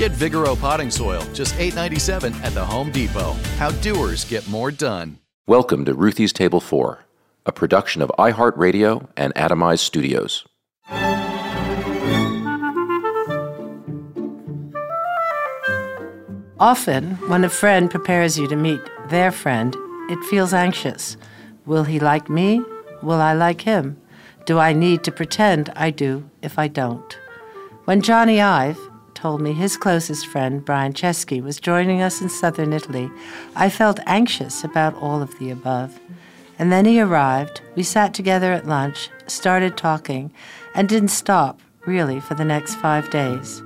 Get Vigoro potting soil, just $8.97 at the Home Depot. How doers get more done. Welcome to Ruthie's Table 4, a production of iHeartRadio and Atomized Studios. Often, when a friend prepares you to meet their friend, it feels anxious. Will he like me? Will I like him? Do I need to pretend I do if I don't? When Jony Ive told me his closest friend, Brian Chesky, was joining us in southern Italy, I felt anxious about all of the above. And then he arrived, we sat together at lunch, started talking, and didn't stop, really, for the next five days.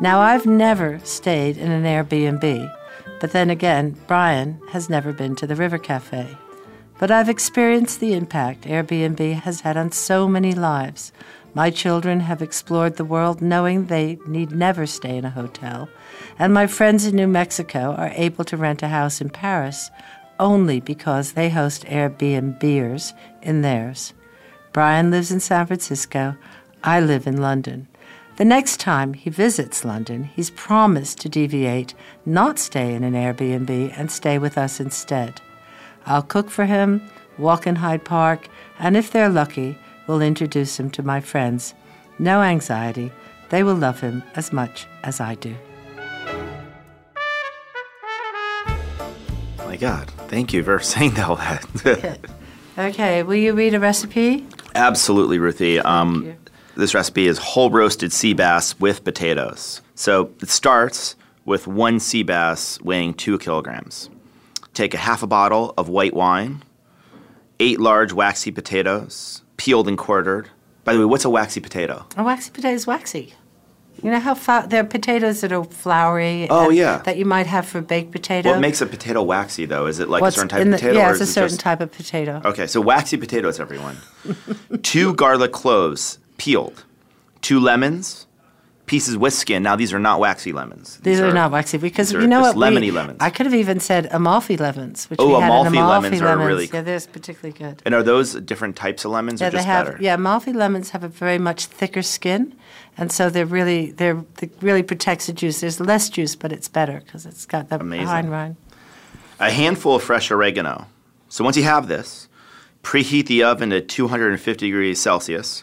Now, I've never stayed in an Airbnb, but then again, Brian has never been to the River Cafe. But I've experienced the impact Airbnb has had on so many lives. My children have explored the world knowing they need never stay in a hotel, and my friends in New Mexico are able to rent a house in Paris only because they host Airbnbers in theirs. Brian lives in San Francisco. I live in London. The next time he visits London, he's promised to deviate, not stay in an Airbnb, and stay with us instead. I'll cook for him, walk in Hyde Park, and if they're lucky, we'll introduce him to my friends. No anxiety, they will love him as much as I do. My God, thank you for saying all that. Okay, will you read a recipe? Absolutely, Ruthie. Um, this recipe is whole roasted sea bass with potatoes. So it starts with one sea bass weighing two kilograms. Take a half a bottle of white wine, eight large waxy potatoes, peeled and quartered. By the way, what's a waxy potato? A waxy potato is waxy. You know how fa- there are potatoes that are floury. Oh, yeah. That you might have for baked potato. What makes a potato waxy, though? Is it like What's a certain type of the- potato? Yeah, or it's a certain just- type of potato. Okay, so waxy potatoes, everyone. two garlic cloves, peeled. Two lemons, pieces with skin. Now, these are not waxy lemons. These, are, not waxy because these are you know what? we- lemony lemons. I could have even said Amalfi lemons, which Oh, we had Amalfi Amalfi lemons are lemons. really- Yeah, they're particularly good. And are those different types of lemons Yeah, or they just have. better? Yeah, Amalfi lemons have a very much thicker skin, and so they're really they're they really protects the juice. There's less juice, but it's better because it's got the Amazing. fine rind. A handful of fresh oregano. So once you have this, preheat the oven to 250 degrees Celsius,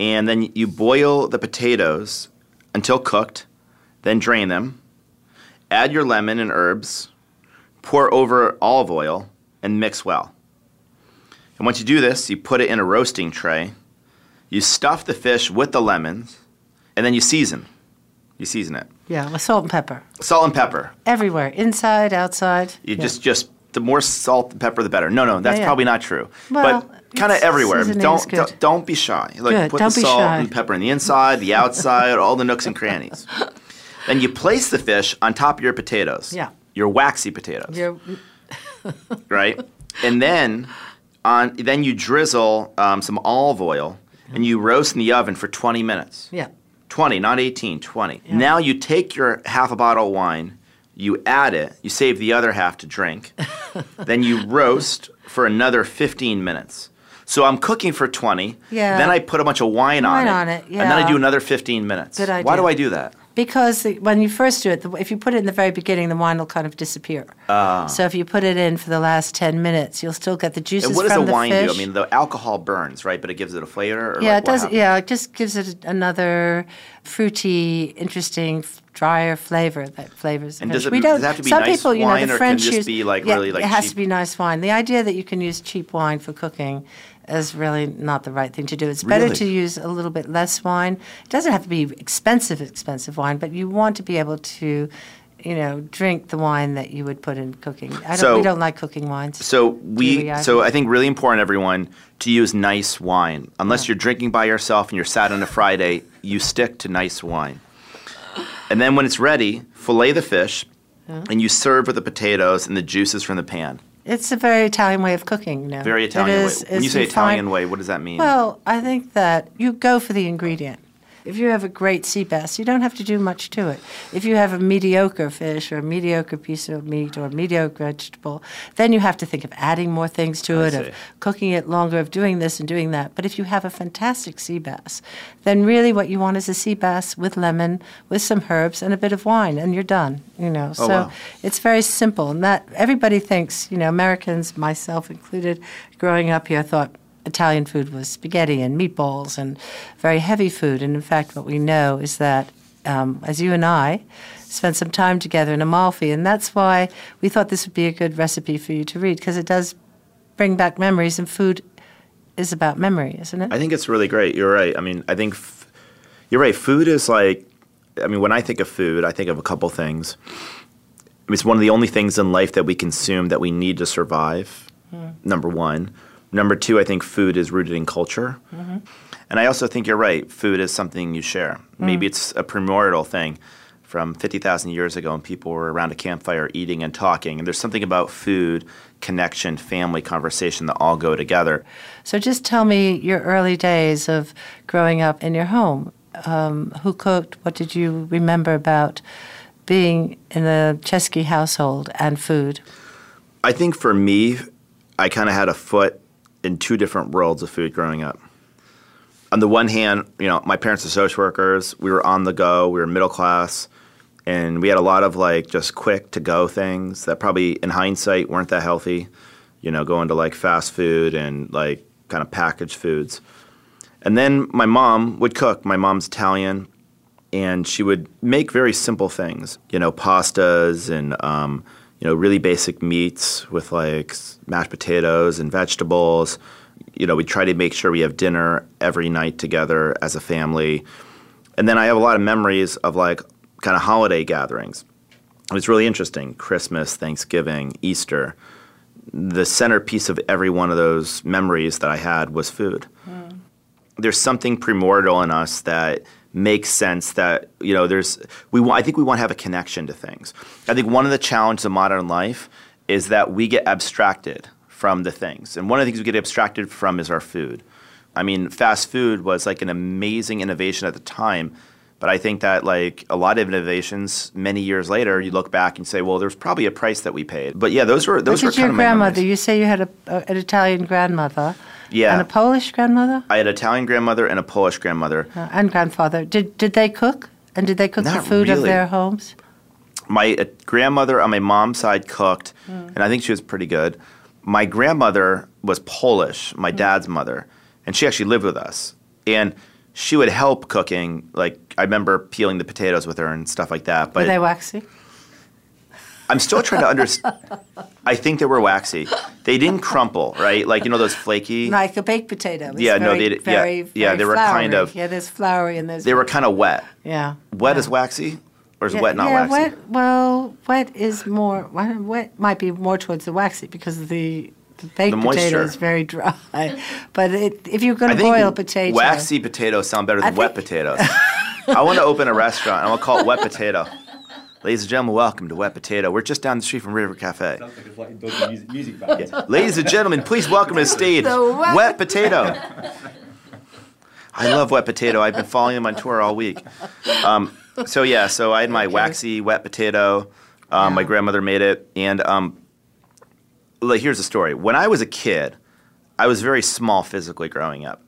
and then you boil the potatoes until cooked, then drain them. Add your lemon and herbs, pour over olive oil, and mix well. And once you do this, you put it in a roasting tray. You stuff the fish with the lemons, and then you season. You season it. Yeah, with salt and pepper Salt and pepper. everywhere, inside, outside. You Yeah. just just the more salt and pepper, the better. No, no, that's yeah. probably not true. Well, but kind of everywhere. Don't, don't don't be shy. Like Good, put don't the salt shy. and pepper in the inside, the outside, all the nooks and crannies. then you place the fish on top of your potatoes. Yeah. Your waxy potatoes. You're, right? And then on then you drizzle um, some olive oil and you roast in the oven for 20 minutes. yeah. 20, not 18, 20. Now you take your half a bottle of wine, you add it, you save the other half to drink, then you roast for another 15 minutes. So I'm cooking for 20. Yeah. Then I put a bunch of wine, Wine on it. on it, And then I do another 15 minutes. Good idea. Why do I do that? Because when you first do it, if you put it in the very beginning, the wine will kind of disappear. Ah. So if you put it in for the last 10 minutes, you'll still get the juices And what does from the wine fish. do? I mean, the alcohol burns, right? But it gives it a flavor. Or yeah, like it does. What Yeah, it just gives it another fruity, interesting, drier flavor that flavors And does it, we don't, it have to be some nice people, you know, wine the or can French just use, be, like, yeah, really, like, it has cheap? to be nice wine. The idea that you can use cheap wine for cooking is really not the right thing to do. It's better Really? to use a little bit less wine. It doesn't have to be expensive, expensive wine, but you want to be able to. You know, drink the wine that you would put in cooking. I don't, So- we don't like cooking wines. So we, we, so I think really important, everyone, to use nice wine. Unless you're drinking by yourself and you're sad on a Friday, you stick to nice wine. And then when it's ready, fillet the fish, and you serve with the potatoes and the juices from the pan. It's a very Italian way of cooking. You know. Very Italian is- way. When you say Italian way, what does that mean? Well, I think that you go for the ingredient. If you have a great sea bass, you don't have to do much to it. If you have a mediocre fish or a mediocre piece of meat or a mediocre vegetable, then you have to think of adding more things to I it, see. of cooking it longer, of doing this and doing that. But if you have a fantastic sea bass, then really what you want is a sea bass with lemon, with some herbs, and a bit of wine, and you're done. You know, oh, so Oh, wow. it's very simple. And that everybody thinks, you know, Americans, myself included, growing up here, thought Italian food was spaghetti and meatballs and very heavy food. And in fact, what we know is that, um, as you and I spent some time together in Amalfi, and that's why we thought this would be a good recipe for you to read because it does bring back memories, and food is about memory, isn't it? I think it's really great. You're right. I mean, I think f- you're right. Food is like, I mean, when I think of food, I think of a couple things. It's one of the only things in life that we consume that we need to survive. Number one. Number two, I think food is rooted in culture. And I also think you're right. Food is something you share. Maybe it's a primordial thing from 50,000 years ago and people were around a campfire eating and talking. And there's something about food, connection, family, conversation that all go together. So just tell me your early days of growing up in your home. Um, who cooked? What did you remember about being in the Chesky household and food? I think for me, I kind of had a foot in two different worlds of food growing up. On the one hand, you know, my parents are social workers. We were on the go. We were middle class, and we had a lot of like just quick to go things that probably, in hindsight, weren't that healthy. You know, going to like fast food and like kind of packaged foods. And then my mom would cook. My mom's Italian, and she would make very simple things, you know, pastas and um, you know really basic meats with like mashed potatoes and vegetables. You know, we try to make sure we have dinner every night together as a family. And then I have a lot of memories of like kind of holiday gatherings. It was really interesting. Christmas, Thanksgiving, Easter. The centerpiece of every one of those memories that I had was food hmm. there's something primordial in us that makes sense that you know there's we wa- I think we want to have a connection to things. I think one of the challenges of modern life is that we get abstracted from the things. And one of the things we get abstracted from is our food. I mean, fast food was like an amazing innovation at the time, but I think that like a lot of innovations many years later you look back and say, well, there's probably a price that we paid. But yeah, those were those were kind your of my grandmother? memories. You say you had a, a, an Italian grandmother Yeah. and a Polish grandmother I had an Italian grandmother and a Polish grandmother. uh, and grandfather. Did did they cook? And did they cook the Not food of really. their homes? my uh, grandmother on my mom's side cooked, and I think she was pretty good. My grandmother was Polish, my dad's mother, and she actually lived with us. And she would help cooking. Like I remember peeling the potatoes with her and stuff like that. Were But they waxy? I'm still trying to understand. I think they were waxy. They didn't crumple, right? Like you know those flaky. Like a baked potato. It's Yeah, no, they did- yeah, Very, yeah, they were kind of- Yeah, there's floury and there's. They were kind of wet. Yeah. Wet yeah. is waxy, or is Yeah, wet not yeah, waxy? wet. Well, wet is more. Wet, might be more towards the waxy because the baked The potato moisture. is very dry. but it, if you're going to boil a potato, waxy potatoes sound better than I wet think- potatoes. I want to open a restaurant. I'm gonna call it Wet Potato. Ladies and gentlemen, welcome to Wet Potato. We're just down the street from River Cafe. Sounds like it's music, music band. Ladies and gentlemen, please welcome to the stage The Wet- Wet Potato. I love Wet Potato. I've been following them on tour all week. Um, so yeah, so I had my waxy wet potato. Um, My grandmother made it, and um, like, here's the story. When I was a kid, I was very small physically growing up.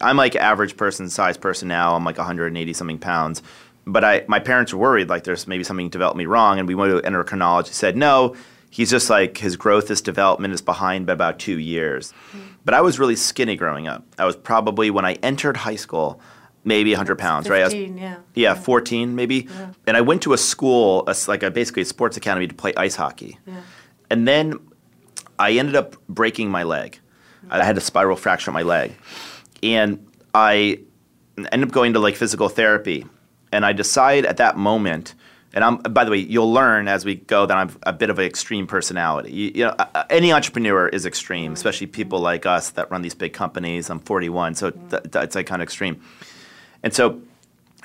I'm like average person size person now. I'm like 180 something pounds. but I, my parents were worried, like there's maybe something developed me wrong, and we went to endocrinologist. Said no, he's just like his growth, his development is behind by about two years. Mm-hmm. But I was really skinny growing up. I was probably when I entered high school, maybe 100 pounds, right? I was, 15, yeah. yeah, 14 maybe. And I went to a school, a like a, basically a sports academy to play ice hockey. And then I ended up breaking my leg. I had a spiral fracture in my leg. And I ended up going to like physical therapy. And I decide at that moment, and I'm, by the way, you'll learn as we go that I'm a bit of an extreme personality. You, you know, any entrepreneur is extreme, especially people like us that run these big companies. I'm 41, so th- th- it's like kind of extreme. And so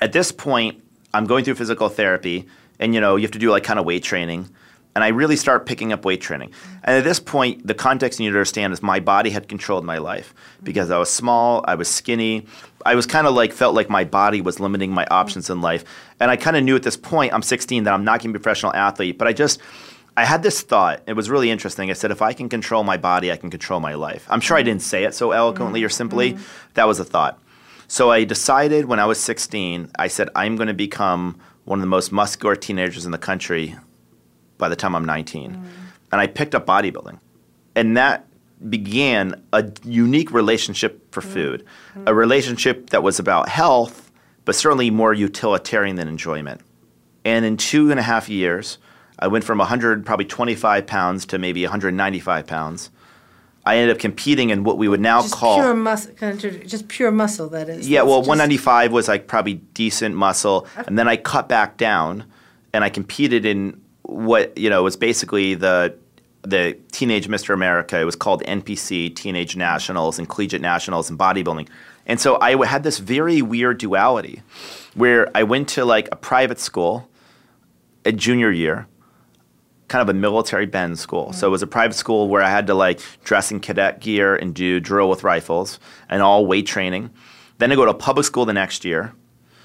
at this point, I'm going through physical therapy, and you know, you have to do like kind of weight training. And I really start picking up weight training. And at this point, the context you need to understand is my body had controlled my life because I was small, I was skinny. I was kind of like, felt like my body was limiting my options in life. And I kind of knew at this point, I'm 16, that I'm not going to be a professional athlete. But I just, I had this thought. It was really interesting. I said, if I can control my body, I can control my life. I'm sure I didn't say it so eloquently or simply. Mm-hmm. Mm-hmm. That was a thought. So I decided when I was 16, I said, I'm going to become one of the most muscular teenagers in the country by the time I'm 19. And I picked up bodybuilding. And that began a unique relationship for mm-hmm. food, a relationship that was about health, but certainly more utilitarian than enjoyment. And in two and a half years, I went from 100, probably 25 pounds to maybe 195 pounds. I ended up competing in what we would now Just call pure muscle, just pure muscle. That is. yeah, That's well, just- 195 was like probably decent muscle, and then I cut back down, and I competed in what you know was basically the the teenage Mr. America. It was called NPC, Teenage Nationals, and Collegiate Nationals, and bodybuilding. And so I had this very weird duality, where I went to like a private school, a junior year, kind of a military bend school. So it was a private school where I had to like dress in cadet gear and do drill with rifles and all weight training. Then I go to public school the next year.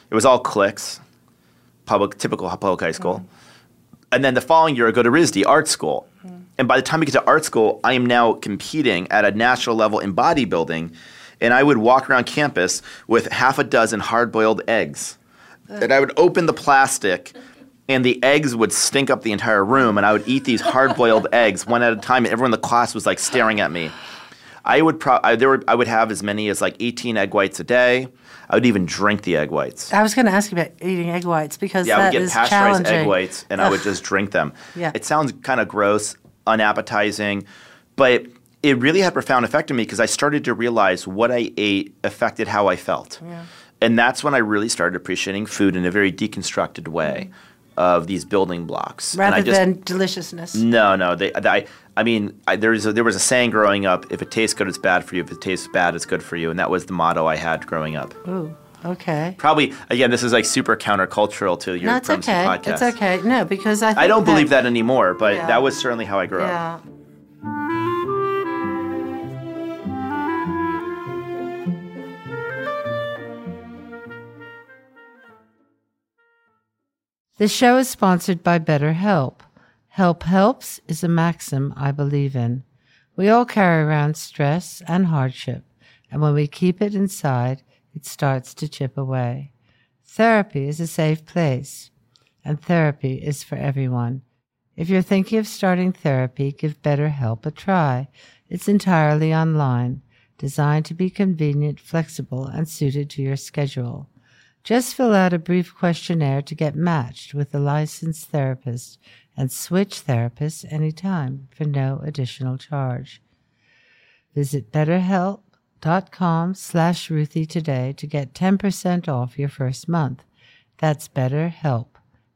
It was all cliques, public typical public high school. And then the following year I go to RISD art school. Hmm. And by the time we get to art school, I am now competing at a national level in bodybuilding. And I would walk around campus with half a dozen hard boiled eggs. And I would open the plastic and the eggs would stink up the entire room and I would eat these hard-boiled eggs one at a time and everyone in the class was like staring at me. I would pro- I, there were, I would have as many as like 18 egg whites a day. I would even drink the egg whites. I was going to ask you about eating egg whites because Yeah, I would get is pasteurized egg whites and I would just drink them. Yeah. It sounds kind of gross, unappetizing, but it really had a profound effect on me because I started to realize what I ate affected how I felt. And that's when I really started appreciating food in a very deconstructed way mm-hmm. Of these building blocks. Rather just- than deliciousness. no, no. They, I, I mean, I, there was a, there was a saying growing up: if it tastes good, it's bad for you. If it tastes bad, it's good for you. And that was the motto I had growing up. Ooh, okay. Probably again, this is like super countercultural to your No, it's okay. podcast. It's okay. No, because I. Think I don't believe that anymore, but Yeah. that was certainly how I grew up. The show is sponsored by BetterHelp. Help helps is a maxim I believe in. We all carry around stress and hardship, and when we keep it inside, it starts to chip away. Therapy is a safe place, and therapy is for everyone. If you're thinking of starting therapy, give BetterHelp a try. It's entirely online, designed to be convenient, flexible, and suited to your schedule. Just fill out a brief questionnaire to get matched with a licensed therapist and switch therapists anytime for no additional charge. Visit betterhelp.com slash Ruthie today to get 10% off your first month. That's betterhelp,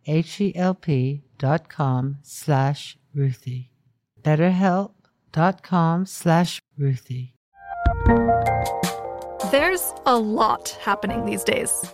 H-E-L-P dot com slash Ruthie. betterhelp.com slash Ruthie. There's a lot happening these days.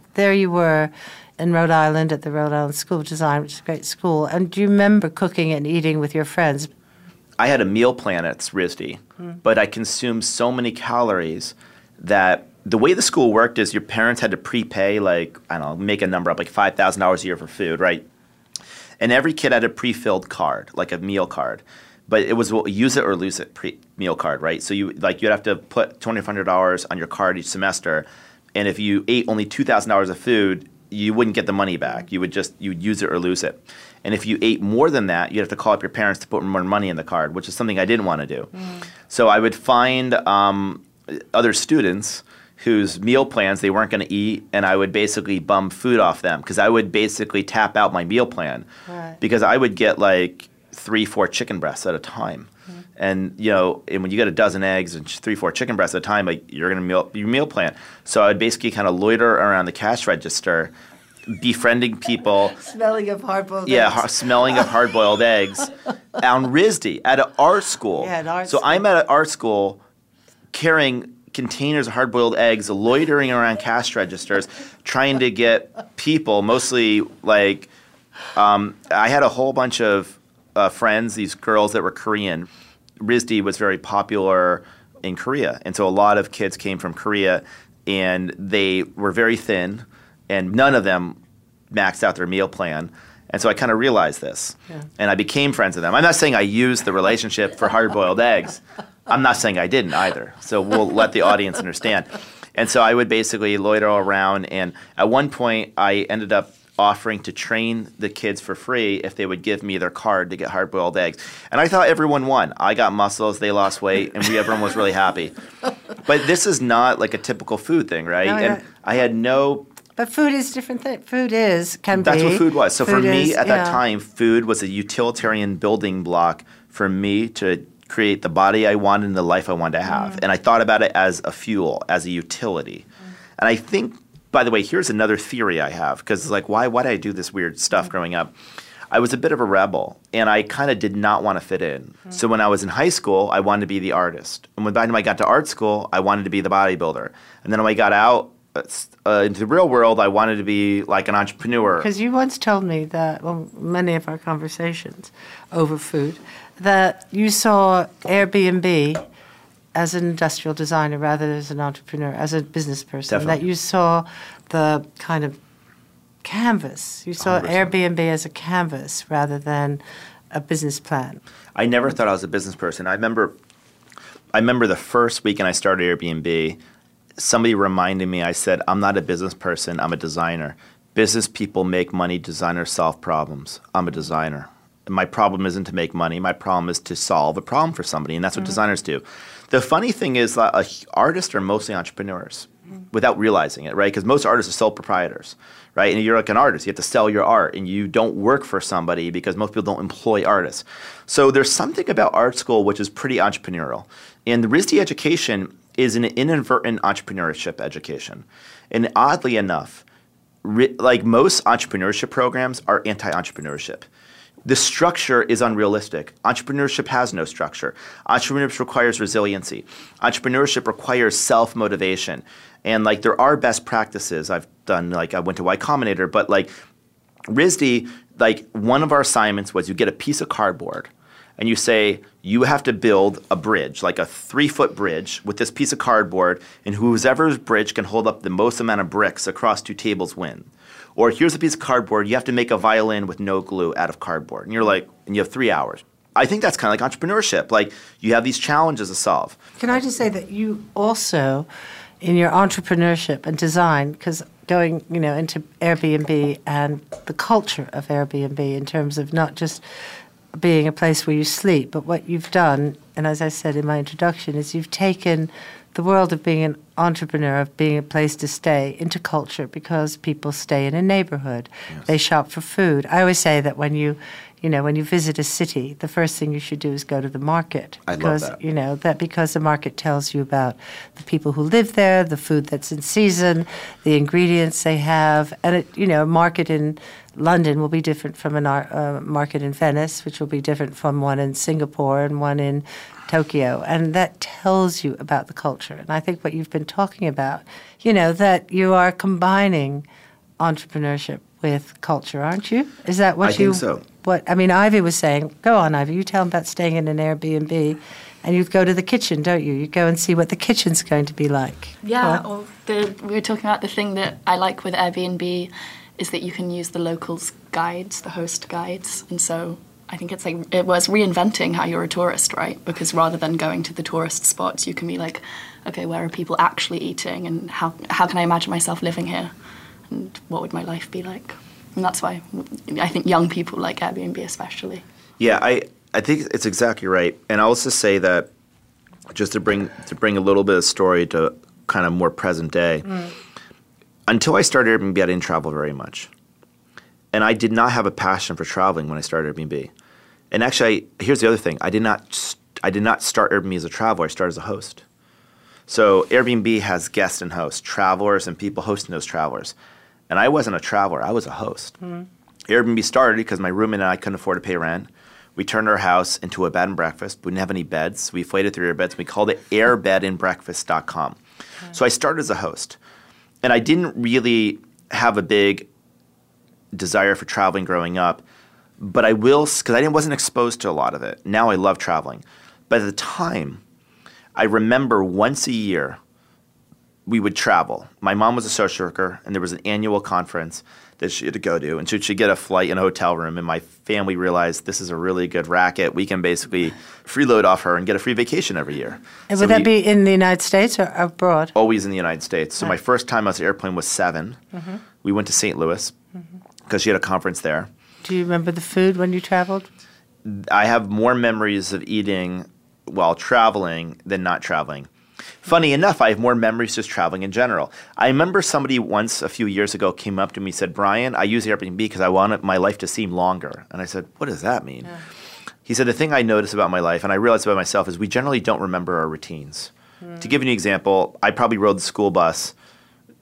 there you were in Rhode Island at the Rhode Island School of Design, which is a great school. And do you remember cooking and eating with your friends? I had a meal plan at RISD, hmm. but I consumed so many calories that the way the school worked is your parents had to prepay like I don't know, make a number up like five thousand dollars a year for food, right? And every kid had a pre-filled card, like a meal card. But it was well, use it or lose it pre- meal card, right? So you like you'd have to put twenty five hundred dollars on your card each semester, and if you ate only two thousand dollars of food, you wouldn't get the money back. You would just you would use it or lose it. And if you ate more than that, you'd have to call up your parents to put more money in the card, which is something I didn't want to do. So I would find um, other students whose meal plans they weren't going to eat, and I would basically bum food off them because I would basically tap out my meal plan Right. because I would get like three, four chicken breasts at a time. And you know, and when you get a dozen eggs and three, four chicken breasts at a time, like you're gonna meal your meal plan. So I would basically kind of loiter around the cash register, befriending people. Smelling of hard-boiled Yeah, eggs. har- smelling of hard-boiled eggs on RISD at an art school. Yeah, at art so school. I'm at an art school carrying containers of hard-boiled eggs, loitering around cash registers, trying to get people, mostly like um, I had a whole bunch of uh, friends, these girls that were Korean. RISD was very popular in Korea, and so a lot of kids came from Korea, and they were very thin, and none of them maxed out their meal plan. And so I kind of realized this, and I became friends with them. I'm not saying I used the relationship for hard-boiled eggs. I'm not saying I didn't either. So we'll let the audience understand. And so I would basically loiter around, and at one point I ended up offering to train the kids for free if they would give me their card to get hard-boiled eggs. And I thought everyone won. I got muscles, they lost weight, and we everyone was really happy. But this is not like a typical food thing, right? No, and no. I had no But food is different thing. Food is can that's be. what food was. So for me is- at that yeah. time, food was a utilitarian building block for me to create the body I wanted and the life I wanted to have. Mm. And I thought about it as a fuel, as a utility. Mm. And I think, by the way, here's another theory I have because like, why, why did I do this weird stuff growing up? I was a bit of a rebel and I kind of did not want to fit in. So when I was in high school, I wanted to be the artist. And when by the time I got to art school, I wanted to be the bodybuilder. And then when I got out uh, uh, into the real world, I wanted to be like an entrepreneur. Because you once told me that, well, many of our conversations over food, that you saw Airbnb as an industrial designer rather than as an entrepreneur, as a business person. That you saw the kind of canvas. You saw 100%. Airbnb as a canvas rather than a business plan. I never thought I was a business person. I remember, I remember the first weekend I started Airbnb. Somebody reminded me. I said, "I'm not a business person. I'm a designer. Business people make money. Designers solve problems. I'm a designer. My problem isn't to make money. My problem is to solve a problem for somebody, and that's what mm-hmm. designers do. The funny thing is that uh, artists are mostly entrepreneurs without realizing it, right? Because most artists are sole proprietors, right? And you're like an artist, you have to sell your art, and you don't work for somebody because most people don't employ artists. So there's something about art school which is pretty entrepreneurial. And the RISD education is an inadvertent entrepreneurship education. And oddly enough, ri- like most entrepreneurship programs are anti-entrepreneurship. The structure is unrealistic. Entrepreneurship has no structure. Entrepreneurship requires resiliency. Entrepreneurship requires self-motivation. And like there are best practices. I've done like I went to Y Combinator, but like RISD, like one of our assignments was you get a piece of cardboard and you say you have to build a bridge, like a three foot bridge with this piece of cardboard, and whoever's bridge can hold up the most amount of bricks across two tables win. Or here's a piece of cardboard, you have to make a violin with no glue out of cardboard. And you're like, and you have three hours. I think that's kind of like entrepreneurship. Like you have these challenges to solve. Can I just say that you also, in your entrepreneurship and design, because going, you know, into Airbnb and the culture of Airbnb in terms of not just being a place where you sleep, but what you've done, and as I said in my introduction, is you've taken the world of being an entrepreneur, of being a place to stay, into culture because people stay in a neighborhood. They shop for food. I always say that when you, you know, when you visit a city, the first thing you should do is go to the market. I love because, that. You know, that because the market tells you about the people who live there, the food that's in season, the ingredients they have. And, it, you know, a market in London will be different from a uh, market in Venice, which will be different from one in Singapore and one in Tokyo. And that tells you about the culture. And I think what you've been talking about, you know, that you are combining entrepreneurship with culture, aren't you? Is that what I you? think so. What I mean, Ivy was saying. Go on, Ivy. You tell them about staying in an Airbnb, and you go to the kitchen, don't you? You go and see what the kitchen's going to be like. Yeah. Or the, we were talking about the thing that I like with Airbnb is that you can use the locals' guides, the host guides, and so I think it's like it was reinventing how you're a tourist, right? Because rather than going to the tourist spots, you can be like, okay, where are people actually eating, and how how can I imagine myself living here? and what would my life be like? And that's why I think young people like Airbnb especially. Yeah, I, I think it's exactly right. And I'll also say that just to bring to bring a little bit of story to kind of more present day. Mm. Until I started Airbnb, I didn't travel very much, and I did not have a passion for traveling when I started Airbnb. And actually, I, here's the other thing: I did not I did not start Airbnb as a traveler. I started as a host. So Airbnb has guests and hosts, travelers, and people hosting those travelers. And I wasn't a traveler, I was a host. Mm-hmm. Airbnb started because my roommate and I couldn't afford to pay rent. We turned our house into a bed and breakfast. We didn't have any beds. We inflated through air beds. We called it airbedandbreakfast.com. Okay. So I started as a host. And I didn't really have a big desire for traveling growing up, but I will, because I wasn't exposed to a lot of it. Now I love traveling. But at the time, I remember once a year we would travel. My mom was a social worker, and there was an annual conference that she had to go to, and so she'd get a flight and a hotel room. And my family realized this is a really good racket. We can basically freeload off her and get a free vacation every year. And so would that we, be in the United States or abroad? Always in the United States. So my first time on the airplane was 7 mm-hmm. We went to St. Louis because mm-hmm. she had a conference there. Do you remember the food when you traveled? I have more memories of eating while traveling than not traveling. Funny enough, I have more memories just traveling in general. I remember somebody once a few years ago came up to me and said, Brian, I use Airbnb because I want my life to seem longer. And I said, What does that mean? Yeah. He said, The thing I notice about my life, and I realize about myself, is we generally don't remember our routines. Mm. To give you an example, I probably rode the school bus,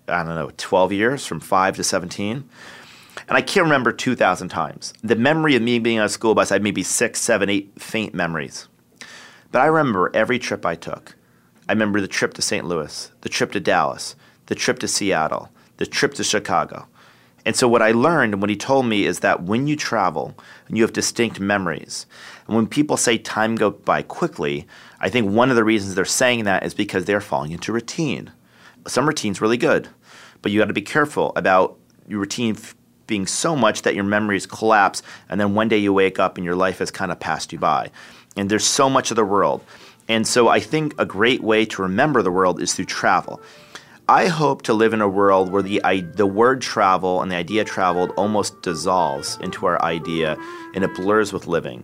I don't know, 12 years, from 5 to 17. And I can't remember 2,000 times. The memory of me being on a school bus, I had maybe six, seven, eight faint memories. But I remember every trip I took. I remember the trip to St. Louis, the trip to Dallas, the trip to Seattle, the trip to Chicago. And so, what I learned and what he told me is that when you travel and you have distinct memories, and when people say time go by quickly, I think one of the reasons they're saying that is because they're falling into routine. Some routine's really good, but you got to be careful about your routine being so much that your memories collapse, and then one day you wake up and your life has kind of passed you by. And there's so much of the world. And so I think a great way to remember the world is through travel. I hope to live in a world where the, I, the word travel and the idea traveled almost dissolves into our idea and it blurs with living.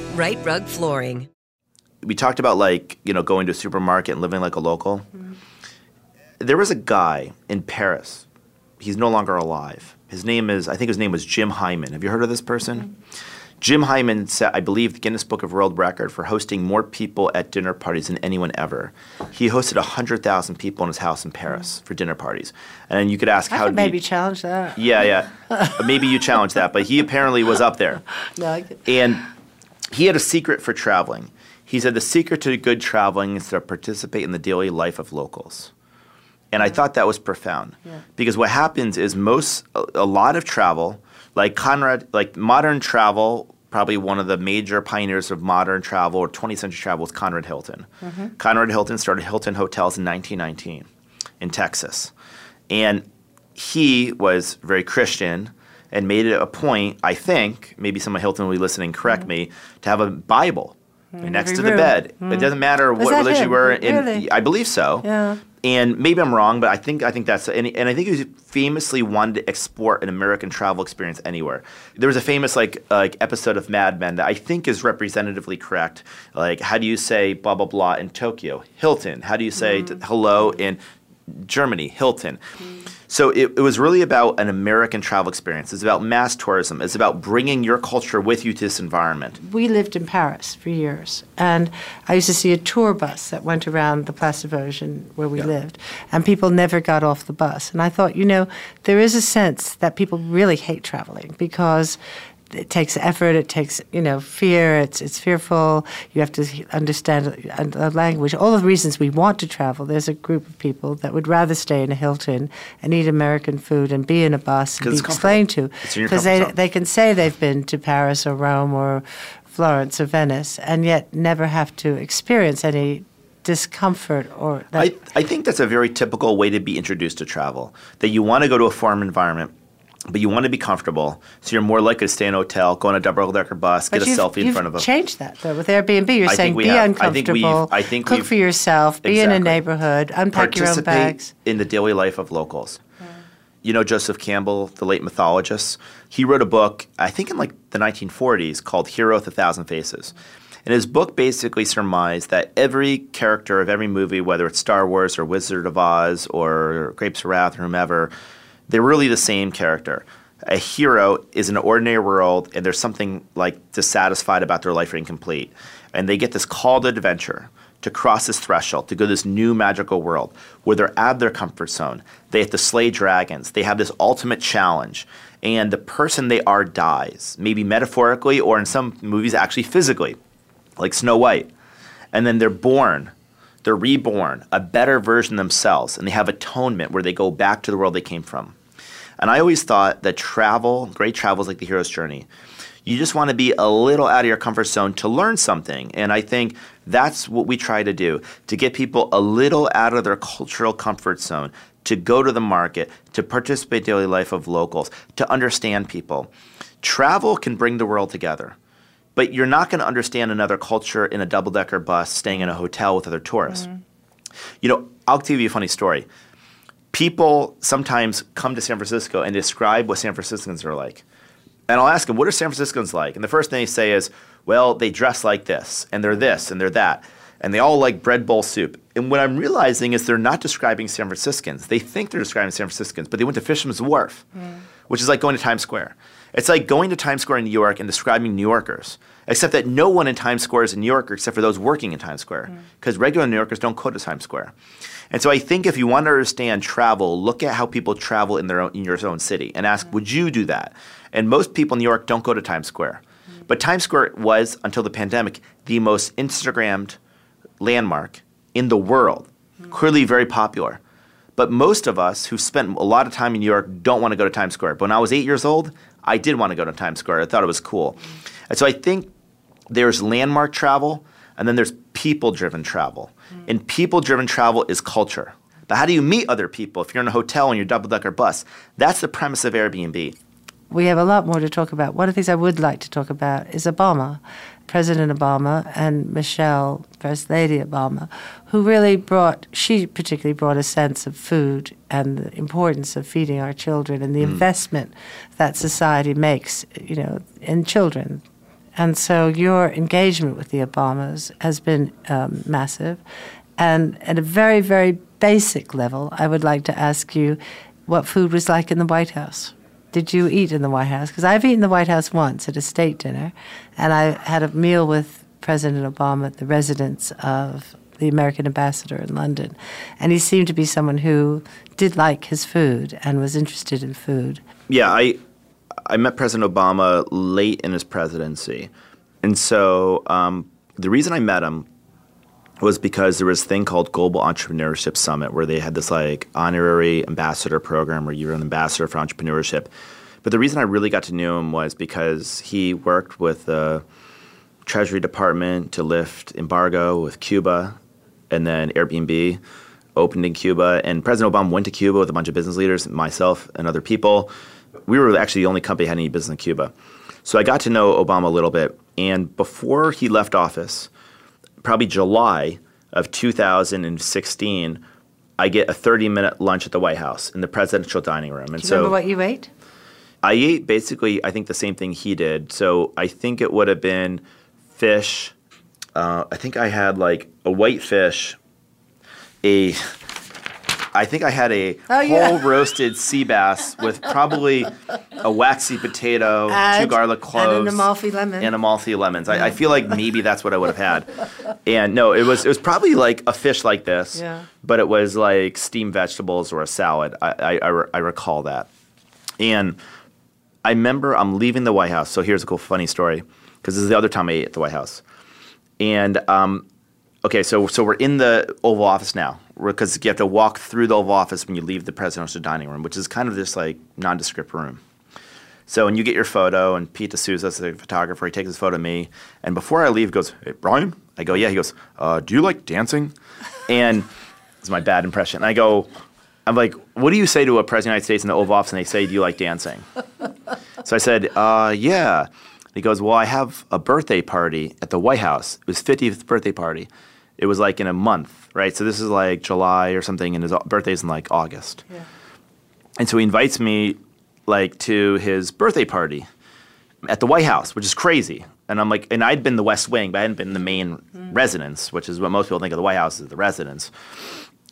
Rite Rug Flooring. We talked about like, you know, going to a supermarket and living like a local. Mm-hmm. There was a guy in Paris. He's no longer alive. His name is, I think his name was Jim Haynes. Have you heard of this person? Mm-hmm. Jim Haynes set, I believe, the Guinness Book of World Record for hosting more people at dinner parties than anyone ever. He hosted 100,000 people in his house in Paris for dinner parties. And you could ask I how could did he- maybe challenge that. Yeah, yeah. maybe you challenge that, but he apparently was up there. No, I could. And he had a secret for traveling. He said the secret to good traveling is to participate in the daily life of locals. And I thought that was profound because what happens is most a, a lot of travel, like Conrad, like modern travel, probably one of the major pioneers of modern travel or 20th century travel was Conrad Hilton. Mm-hmm. Conrad Hilton started Hilton Hotels in 1919 in Texas, and he was very Christian and made it a point. I think maybe someone Hilton will be listening. Correct me to have a Bible next to the bed. It doesn't matter Was what religion him? you were in. Really? I believe so. Yeah. And maybe I'm wrong, but I think I think that's and, and I think he famously wanted to export an American travel experience anywhere. There was a famous like like episode of Mad Men that I think is representatively correct. Like how do you say blah blah blah in Tokyo? Hilton. How do you say t- hello in Germany? Hilton. So it, it was really about an American travel experience. It's about mass tourism. It's about bringing your culture with you to this environment. we lived in Paris for years, and I used to see a tour bus that went around the Place de Vosges where we lived, and people never got off the bus. And I thought, you know, there is a sense that people really hate traveling because it takes effort, it takes you know fear, it's it's fearful. You have to understand the language. All the reasons we want to travel. There's a group of people that would rather stay in a Hilton and eat American food and be in a bus and be explained to It's in your because they zone. they can say they've been to Paris or Rome or Florence or Venice and yet never have to experience any discomfort or that. I, I think that's a very typical way to be introduced to travel. That you want to go to a foreign environment, but you want to be comfortable, so you're more likely to stay in a hotel, go on a double decker bus, but get a selfie in front of a. changed that though with Airbnb. You're I saying we be have. I think we've- uncomfortable, I think cook we've- for yourself, be in a neighborhood, unpack your own Participate bags. in the daily life of locals. You know Joseph Campbell, the late mythologist. He wrote a book, I think in like the 1940s, called Hero with a Thousand Faces. And his book basically surmised that every character of every movie, whether it's Star Wars or Wizard of Oz or Grapes of Wrath or whomever, they're really the same character. A hero is in an ordinary world, and there's something like dissatisfied about their life or incomplete. And they get this call to adventure to cross this threshold, to go to this new magical world where they're out of their comfort zone. They have to slay dragons. They have this ultimate challenge. And the person they are dies, maybe metaphorically or in some movies, actually physically, like Snow White. And then they're born, they're reborn, a better version of themselves, and they have atonement where they go back to the world they came from. And I always thought that travel, great travel is like the hero's journey. You just want to be a little out of your comfort zone to learn something. And I think that's what we try to do to get people a little out of their cultural comfort zone, to go to the market, to participate in daily life of locals, to understand people. Travel can bring the world together. But you're not going to understand another culture in a double decker bus staying in a hotel with other tourists. Mm-hmm. You know, I'll give you a funny story people sometimes come to San Francisco and describe what San Franciscans are like. And I'll ask them, what are San Franciscans like? And the first thing they say is, well, they dress like this, and they're this, and they're that. And they all like bread bowl soup. And what I'm realizing is they're not describing San Franciscans. They think they're describing San Franciscans, but they went to Fisherman's Wharf, hmm. which is like going to Times Square. It's like going to Times Square in New York and describing New Yorkers, except that no one in Times Square is a New Yorker except for those working in Times Square, hmm. because regular New Yorkers don't go to Times Square. And so I think if you want to understand travel, look at how people travel in their own, in your own city and ask, would you do that? And most people in New York don't go to Times Square. But Times Square was, until the pandemic, the most Instagrammed landmark in the world, clearly very popular. But most of us who spent a lot of time in New York don't want to go to Times Square. But when I was eight years old, I did want to go to Times Square. I thought it was cool. And so I think there's landmark travel and then there's people driven travel. And people driven travel is culture. But how do you meet other people if you're in a hotel and you're double decker bus? That's the premise of Airbnb. we have a lot more to talk about. One of the things I would like to talk about is Obama, President Obama, and Michelle, First Lady Obama, who really brought, she particularly brought a sense of food and the importance of feeding our children and the mm. investment that society makes, you know, in children. And so your engagement with the Obamas has been um, massive. And at a very, very basic level, I would like to ask you what food was like in the White House. did you eat in the White House? Because I've eaten the White House once at a state dinner, and I had a meal with President Obama at the residence of the American ambassador in London. And he seemed to be someone who did like his food and was interested in food. Yeah, I I met President Obama late in his presidency, and so um, the reason I met him was because there was a thing called Global Entrepreneurship Summit where they had this like honorary ambassador program where you were an ambassador for entrepreneurship. But the reason I really got to know him was because he worked with the Treasury Department to lift embargo with Cuba and then Airbnb opened in Cuba. And President Obama went to Cuba with a bunch of business leaders, myself and other people. We were actually the only company that had any business in Cuba. So I got to know Obama a little bit. And before he left office, probably July of 2016, I get a 30 minute lunch at the White House in the presidential dining room. And Do you so remember what you ate? I ate basically, I think, the same thing he did. So I think it would have been fish. Uh, I think I had like a white fish, a. I think I had a Oh, whole yeah. roasted sea bass with probably a waxy potato, and, two And- garlic and cloves, an Amalfi lemon. and Amalfi lemons. I, I feel like maybe that's what I would have had. And no, it was it was probably like a fish like this, Yeah. but it was like steamed vegetables or a salad. I, I, I recall that. And I remember I'm leaving the White House. So here's a cool, funny story, because this is the other time I ate at the White House. And um, okay, so so we're in the Oval Office now, because you have to walk through the Oval Office when you leave the presidential dining room, which is kind of this like nondescript room. So when you get your photo, and Pete D'Souza, the photographer, he takes his photo of me, and before I leave, he goes, "Hey, Brian." I go, "Yeah." He goes, uh, "Do you like dancing?" And it's my bad impression. And I go, I'm like, what do you say to a president of the United States in the Oval Office and they say, do you like dancing? so I said, uh, yeah. He goes, well, I have a birthday party at the White House. It was 50th birthday party. It was like in a month, right? So this is like July or something, and his birthday's in like August. Yeah. And so he invites me like to his birthday party at the White House, which is crazy. And I'm like, and I'd been the West Wing, but I hadn't been the main residence, which is what most people think of the White House as the residence.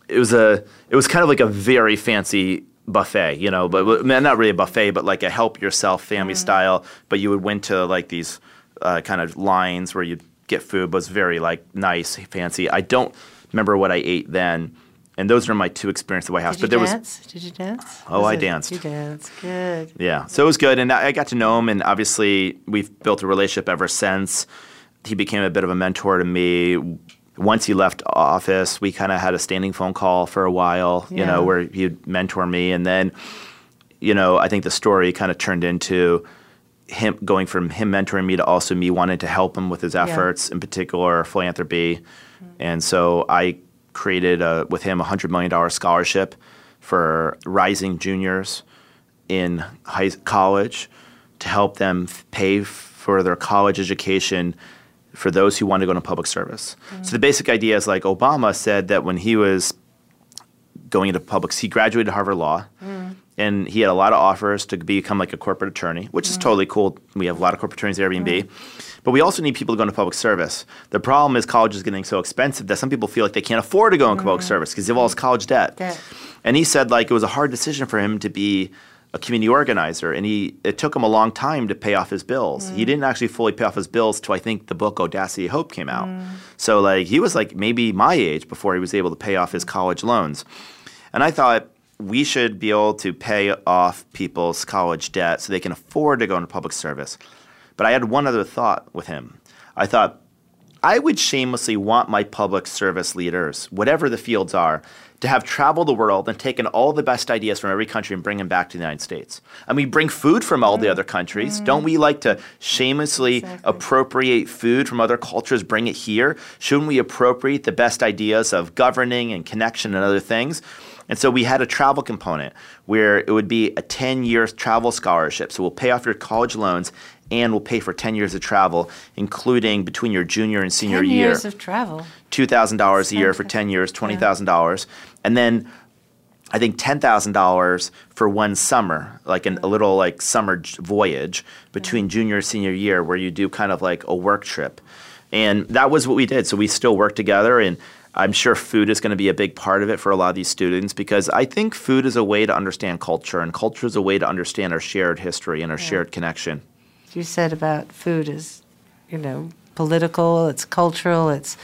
It was a, it was kind of like a very fancy buffet, you know, but not really a buffet, but like a help yourself family style. But you would went to like these uh, kind of lines where you'd get food, was very like nice, fancy. I don't remember what I ate then. And those are my two experiences at the White House. Did but you there dance? Did you dance? Oh, Was I it- danced. You danced. Good. yeah, so it was good, and I I got to know him, and obviously we've built a relationship ever since. He became a bit of a mentor to me. Once he left office, we kind of had a standing phone call for a while, you Yeah. know, where he'd mentor me, and then, you know, I think the story kind of turned into him going from him mentoring me to also me wanting to help him with his efforts, in particular philanthropy, mm-hmm. and so I created a, with him a hundred million dollar scholarship for rising juniors in high college to help them f- pay f- for their college education for those who want to go into public service. Mm-hmm. So the basic idea is like Obama said that when he was going into public, he graduated Harvard Law. Mm. And he had a lot of offers to become like a corporate attorney, which is mm. totally cool. We have a lot of corporate attorneys at Airbnb. But we also need people to go into public service. The problem is college is getting so expensive that some people feel like they can't afford to go into public service because they have all this college debt. Debt. And he said like it was a hard decision for him to be a community organizer, and he it took him a long time to pay off his bills. He mm. didn't actually fully pay off his bills till I think the book Audacity Hope came out. Mm. So like he was like maybe my age before he was able to pay off his college loans. And I thought we should be able to pay off people's college debt so they can afford to go into public service. But I had one other thought with him. I thought I would shamelessly want my public service leaders, whatever the fields are, to have traveled the world and taken all the best ideas from every country and bring them back to the United States. And we bring food from all the mm. other countries. Mm. Don't we like to shamelessly appropriate food from other cultures, bring it here? Shouldn't we appropriate the best ideas of governing and connection and other things? And so we had a travel component where it would be a 10 year travel scholarship. So we'll pay off your college loans and we'll pay for 10 years of travel, including between your junior and senior Ten year. years of travel. $2,000 a year for 10 years, $20,000. And then I think $10,000 for one summer, like an, a little like summer j- voyage between junior and senior year where you do kind of like a work trip. And that was what we did. So we still worked together and I'm sure food is going to be a big part of it for a lot of these students because I think food is a way to understand culture, and culture is a way to understand our shared history and our shared connection. You said about food is, you know, political, it's cultural, it's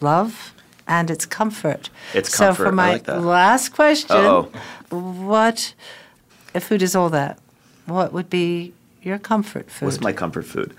love, and it's comfort. It's So comfort. for I my like that. last question, Uh-oh. what if food is all that? What would be your comfort food? What's my comfort food?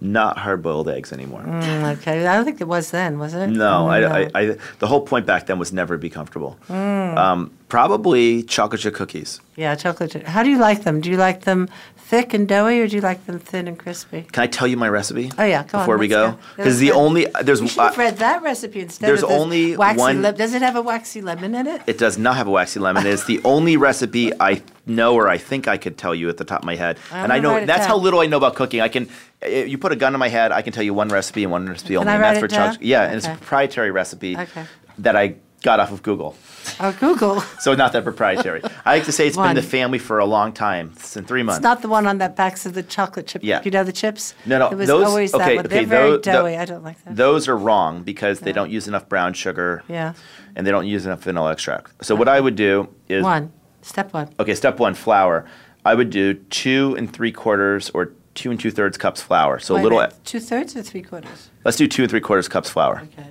Not hard boiled eggs anymore. Mm, okay, I don't think it was then, was it? No, I. I, I, the whole point back then was never be comfortable. Mm. Um, probably chocolate chip cookies. Yeah, chocolate. chip. How do you like them? Do you like them thick and doughy, or do you like them thin and crispy? Can I tell you my recipe? Oh yeah, go on. Before we go, because the only there's You should have read that recipe instead. there's only waxy one- lem- Does it have a waxy lemon in it? it does not have a waxy lemon. It's the only recipe I know or I think I could tell you at the top of my head, I'm and I know write that's how little I know about cooking. I can, if you put a gun to my head, I can tell you one recipe and one recipe only, I and that's it for down? Yeah, and it's a proprietary recipe Okay. that I got off of Google. Oh, Google. So not that proprietary. I like to say it's been the family for a long time. since in three months. It's not the one on that backs of the chocolate chip. Yeah. You know the chips? No, no, It was those always okay. that one. Okay, They're very tho- tho- doughy. I don't like that. Those are wrong because they don't use enough brown sugar. Yeah. And they don't use enough vanilla extract. So what I would do is One. Step one. Okay, step one, flour. I would do two and three quarters or two and two thirds cups flour. So a little. Two thirds or three quarters? Let's do two and three quarters cups flour. Okay.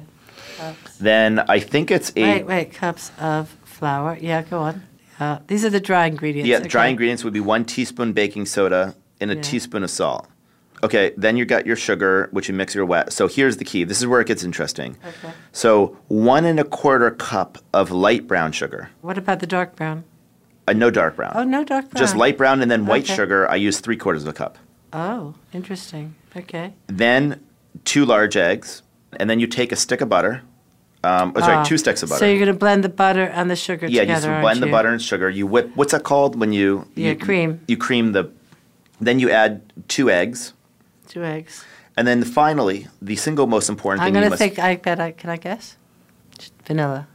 Then I think it's a. Wait, wait. Cups of flour. Yeah, go on. Uh, these are the dry ingredients. Yeah, dry ingredients would be one teaspoon baking soda and a Yeah. teaspoon of salt. Okay, then you got your sugar, which you mix your wet. So here's the key. This is where it gets interesting. Okay. So one and a quarter cup of light brown sugar. What about the dark brown? Uh, no dark brown. Oh, no dark brown. Just light brown and then white Okay. sugar. I use three quarters of a cup. Oh, interesting. Okay. Then two large eggs, and then you take a stick of butter. Um, oh, sorry, Ah, two sticks of butter. So you're going to blend the butter and the sugar yeah, together, Yeah, you blend the you? butter and sugar. You whip. What's that called when you? Yeah, you, cream. You cream the. Then you add two eggs, Two eggs. and then finally, the single most important I'm thing going you to think. I bet. I can I guess. Vanilla.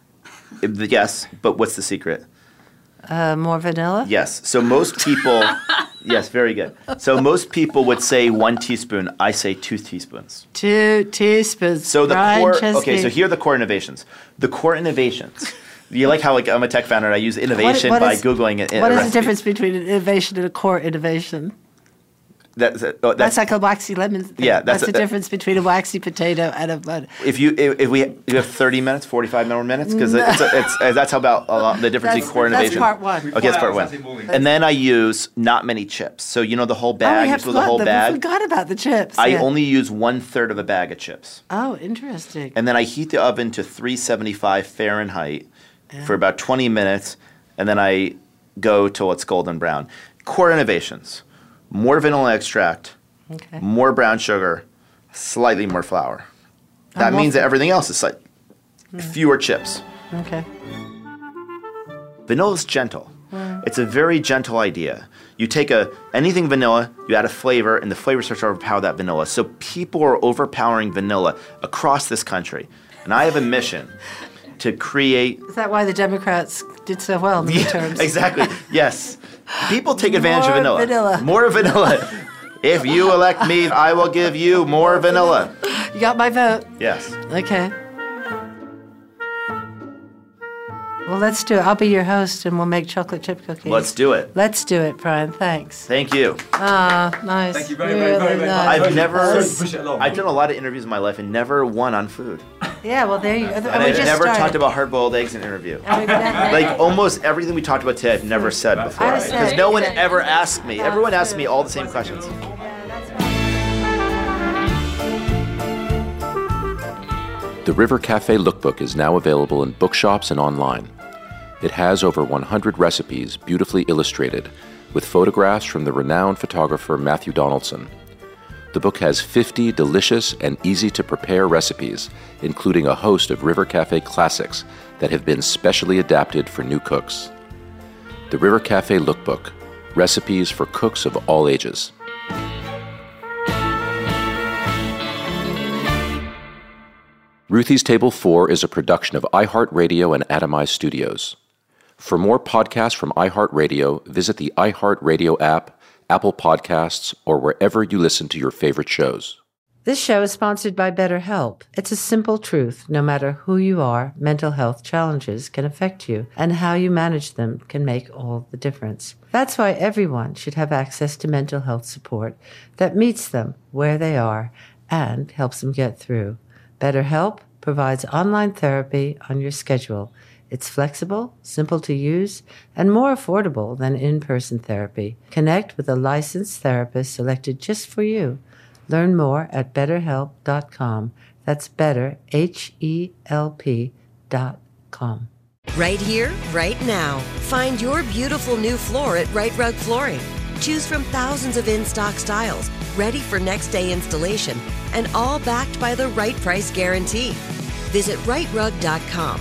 Yes, but what's the secret? Uh, more vanilla. Yes. So most people. yes, very good. So most people would say one teaspoon. I say two teaspoons. Two teaspoons. So the Brian core. Chesky. Okay, so here are the core innovations. The core innovations. You like how like I'm a tech founder and I use innovation what by is- googling it. What is the difference between an innovation and a core innovation? That's, uh, oh, That's, that's, like a waxy lemon. Thing. Yeah, that's that's the a- difference between a waxy potato and a bud. if you if, if we you have 30 minutes, 45 more minutes because it's, it's, it's that's how about a lot, the difference That's- between core that's part one. Okay, that's part one. And then I use not many chips. So you know the whole bag. oh, we bag. have you the whole forgotten them. We forgot about the chips. I yeah. only use one third of a bag of chips, Oh, interesting. and then I heat the oven to 375 Fahrenheit for about 20 minutes, and then I go till it's golden brown. Core innovations: more vanilla extract, okay. more brown sugar, slightly more flour. That means that everything else is slight, fewer chips. Okay. Vanilla is gentle. It's a very gentle idea. You take a anything vanilla, you add a flavor, and the flavor starts to overpower that vanilla. So people are overpowering vanilla across this country, and I have a mission to create. Is that why the Democrats did so well in the midterms? exactly. Yes. People take advantage of vanilla. vanilla. More vanilla. if you elect me, I will give you more vanilla. You got my vote. Yes. Okay. Well, let's do it. I'll be your host, and we'll make chocolate chip cookies. Let's do it. Let's do it, Brian. Thanks. Thank you. Ah, nice. Thank you very, very, very, Really very nice. much. I've never. Sorry to push it along. I've done a lot of interviews in my life and never won on food. Yeah, well, there you go. And we I've never started. talked about hard-boiled eggs in an interview. And we've done- Like almost everything we talked about today, I've never said before. Because no one ever asked me. Everyone asked me all the same questions. The River Cafe Lookbook is now available in bookshops and online. It has over 100 recipes beautifully illustrated with photographs from the renowned photographer Matthew Donaldson. The book has 50 delicious and easy to prepare recipes, including a host of River Cafe classics that have been specially adapted for new cooks. The River Cafe Lookbook Recipes for Cooks of All Ages. Ruthie's Table 4 is a production of iHeartRadio and Atomized Studios. For more podcasts from iHeartRadio, visit the iHeartRadio app, Apple Podcasts, or wherever you listen to your favorite shows. This show is sponsored by BetterHelp. It's a simple truth. No matter who you are, mental health challenges can affect you, and how you manage them can make all the difference. That's why everyone should have access to mental health support that meets them where they are and helps them get through. BetterHelp provides online therapy on your schedule. It's flexible, simple to use, and more affordable than in person therapy. Connect with a licensed therapist selected just for you. Learn more at betterhelp.com. That's better, H E L P dot com. Right here, right now. Find your beautiful new floor at Rite Rug Flooring. Choose from thousands of in stock styles, ready for next day installation, and all backed by the right price guarantee. Visit riterug.com.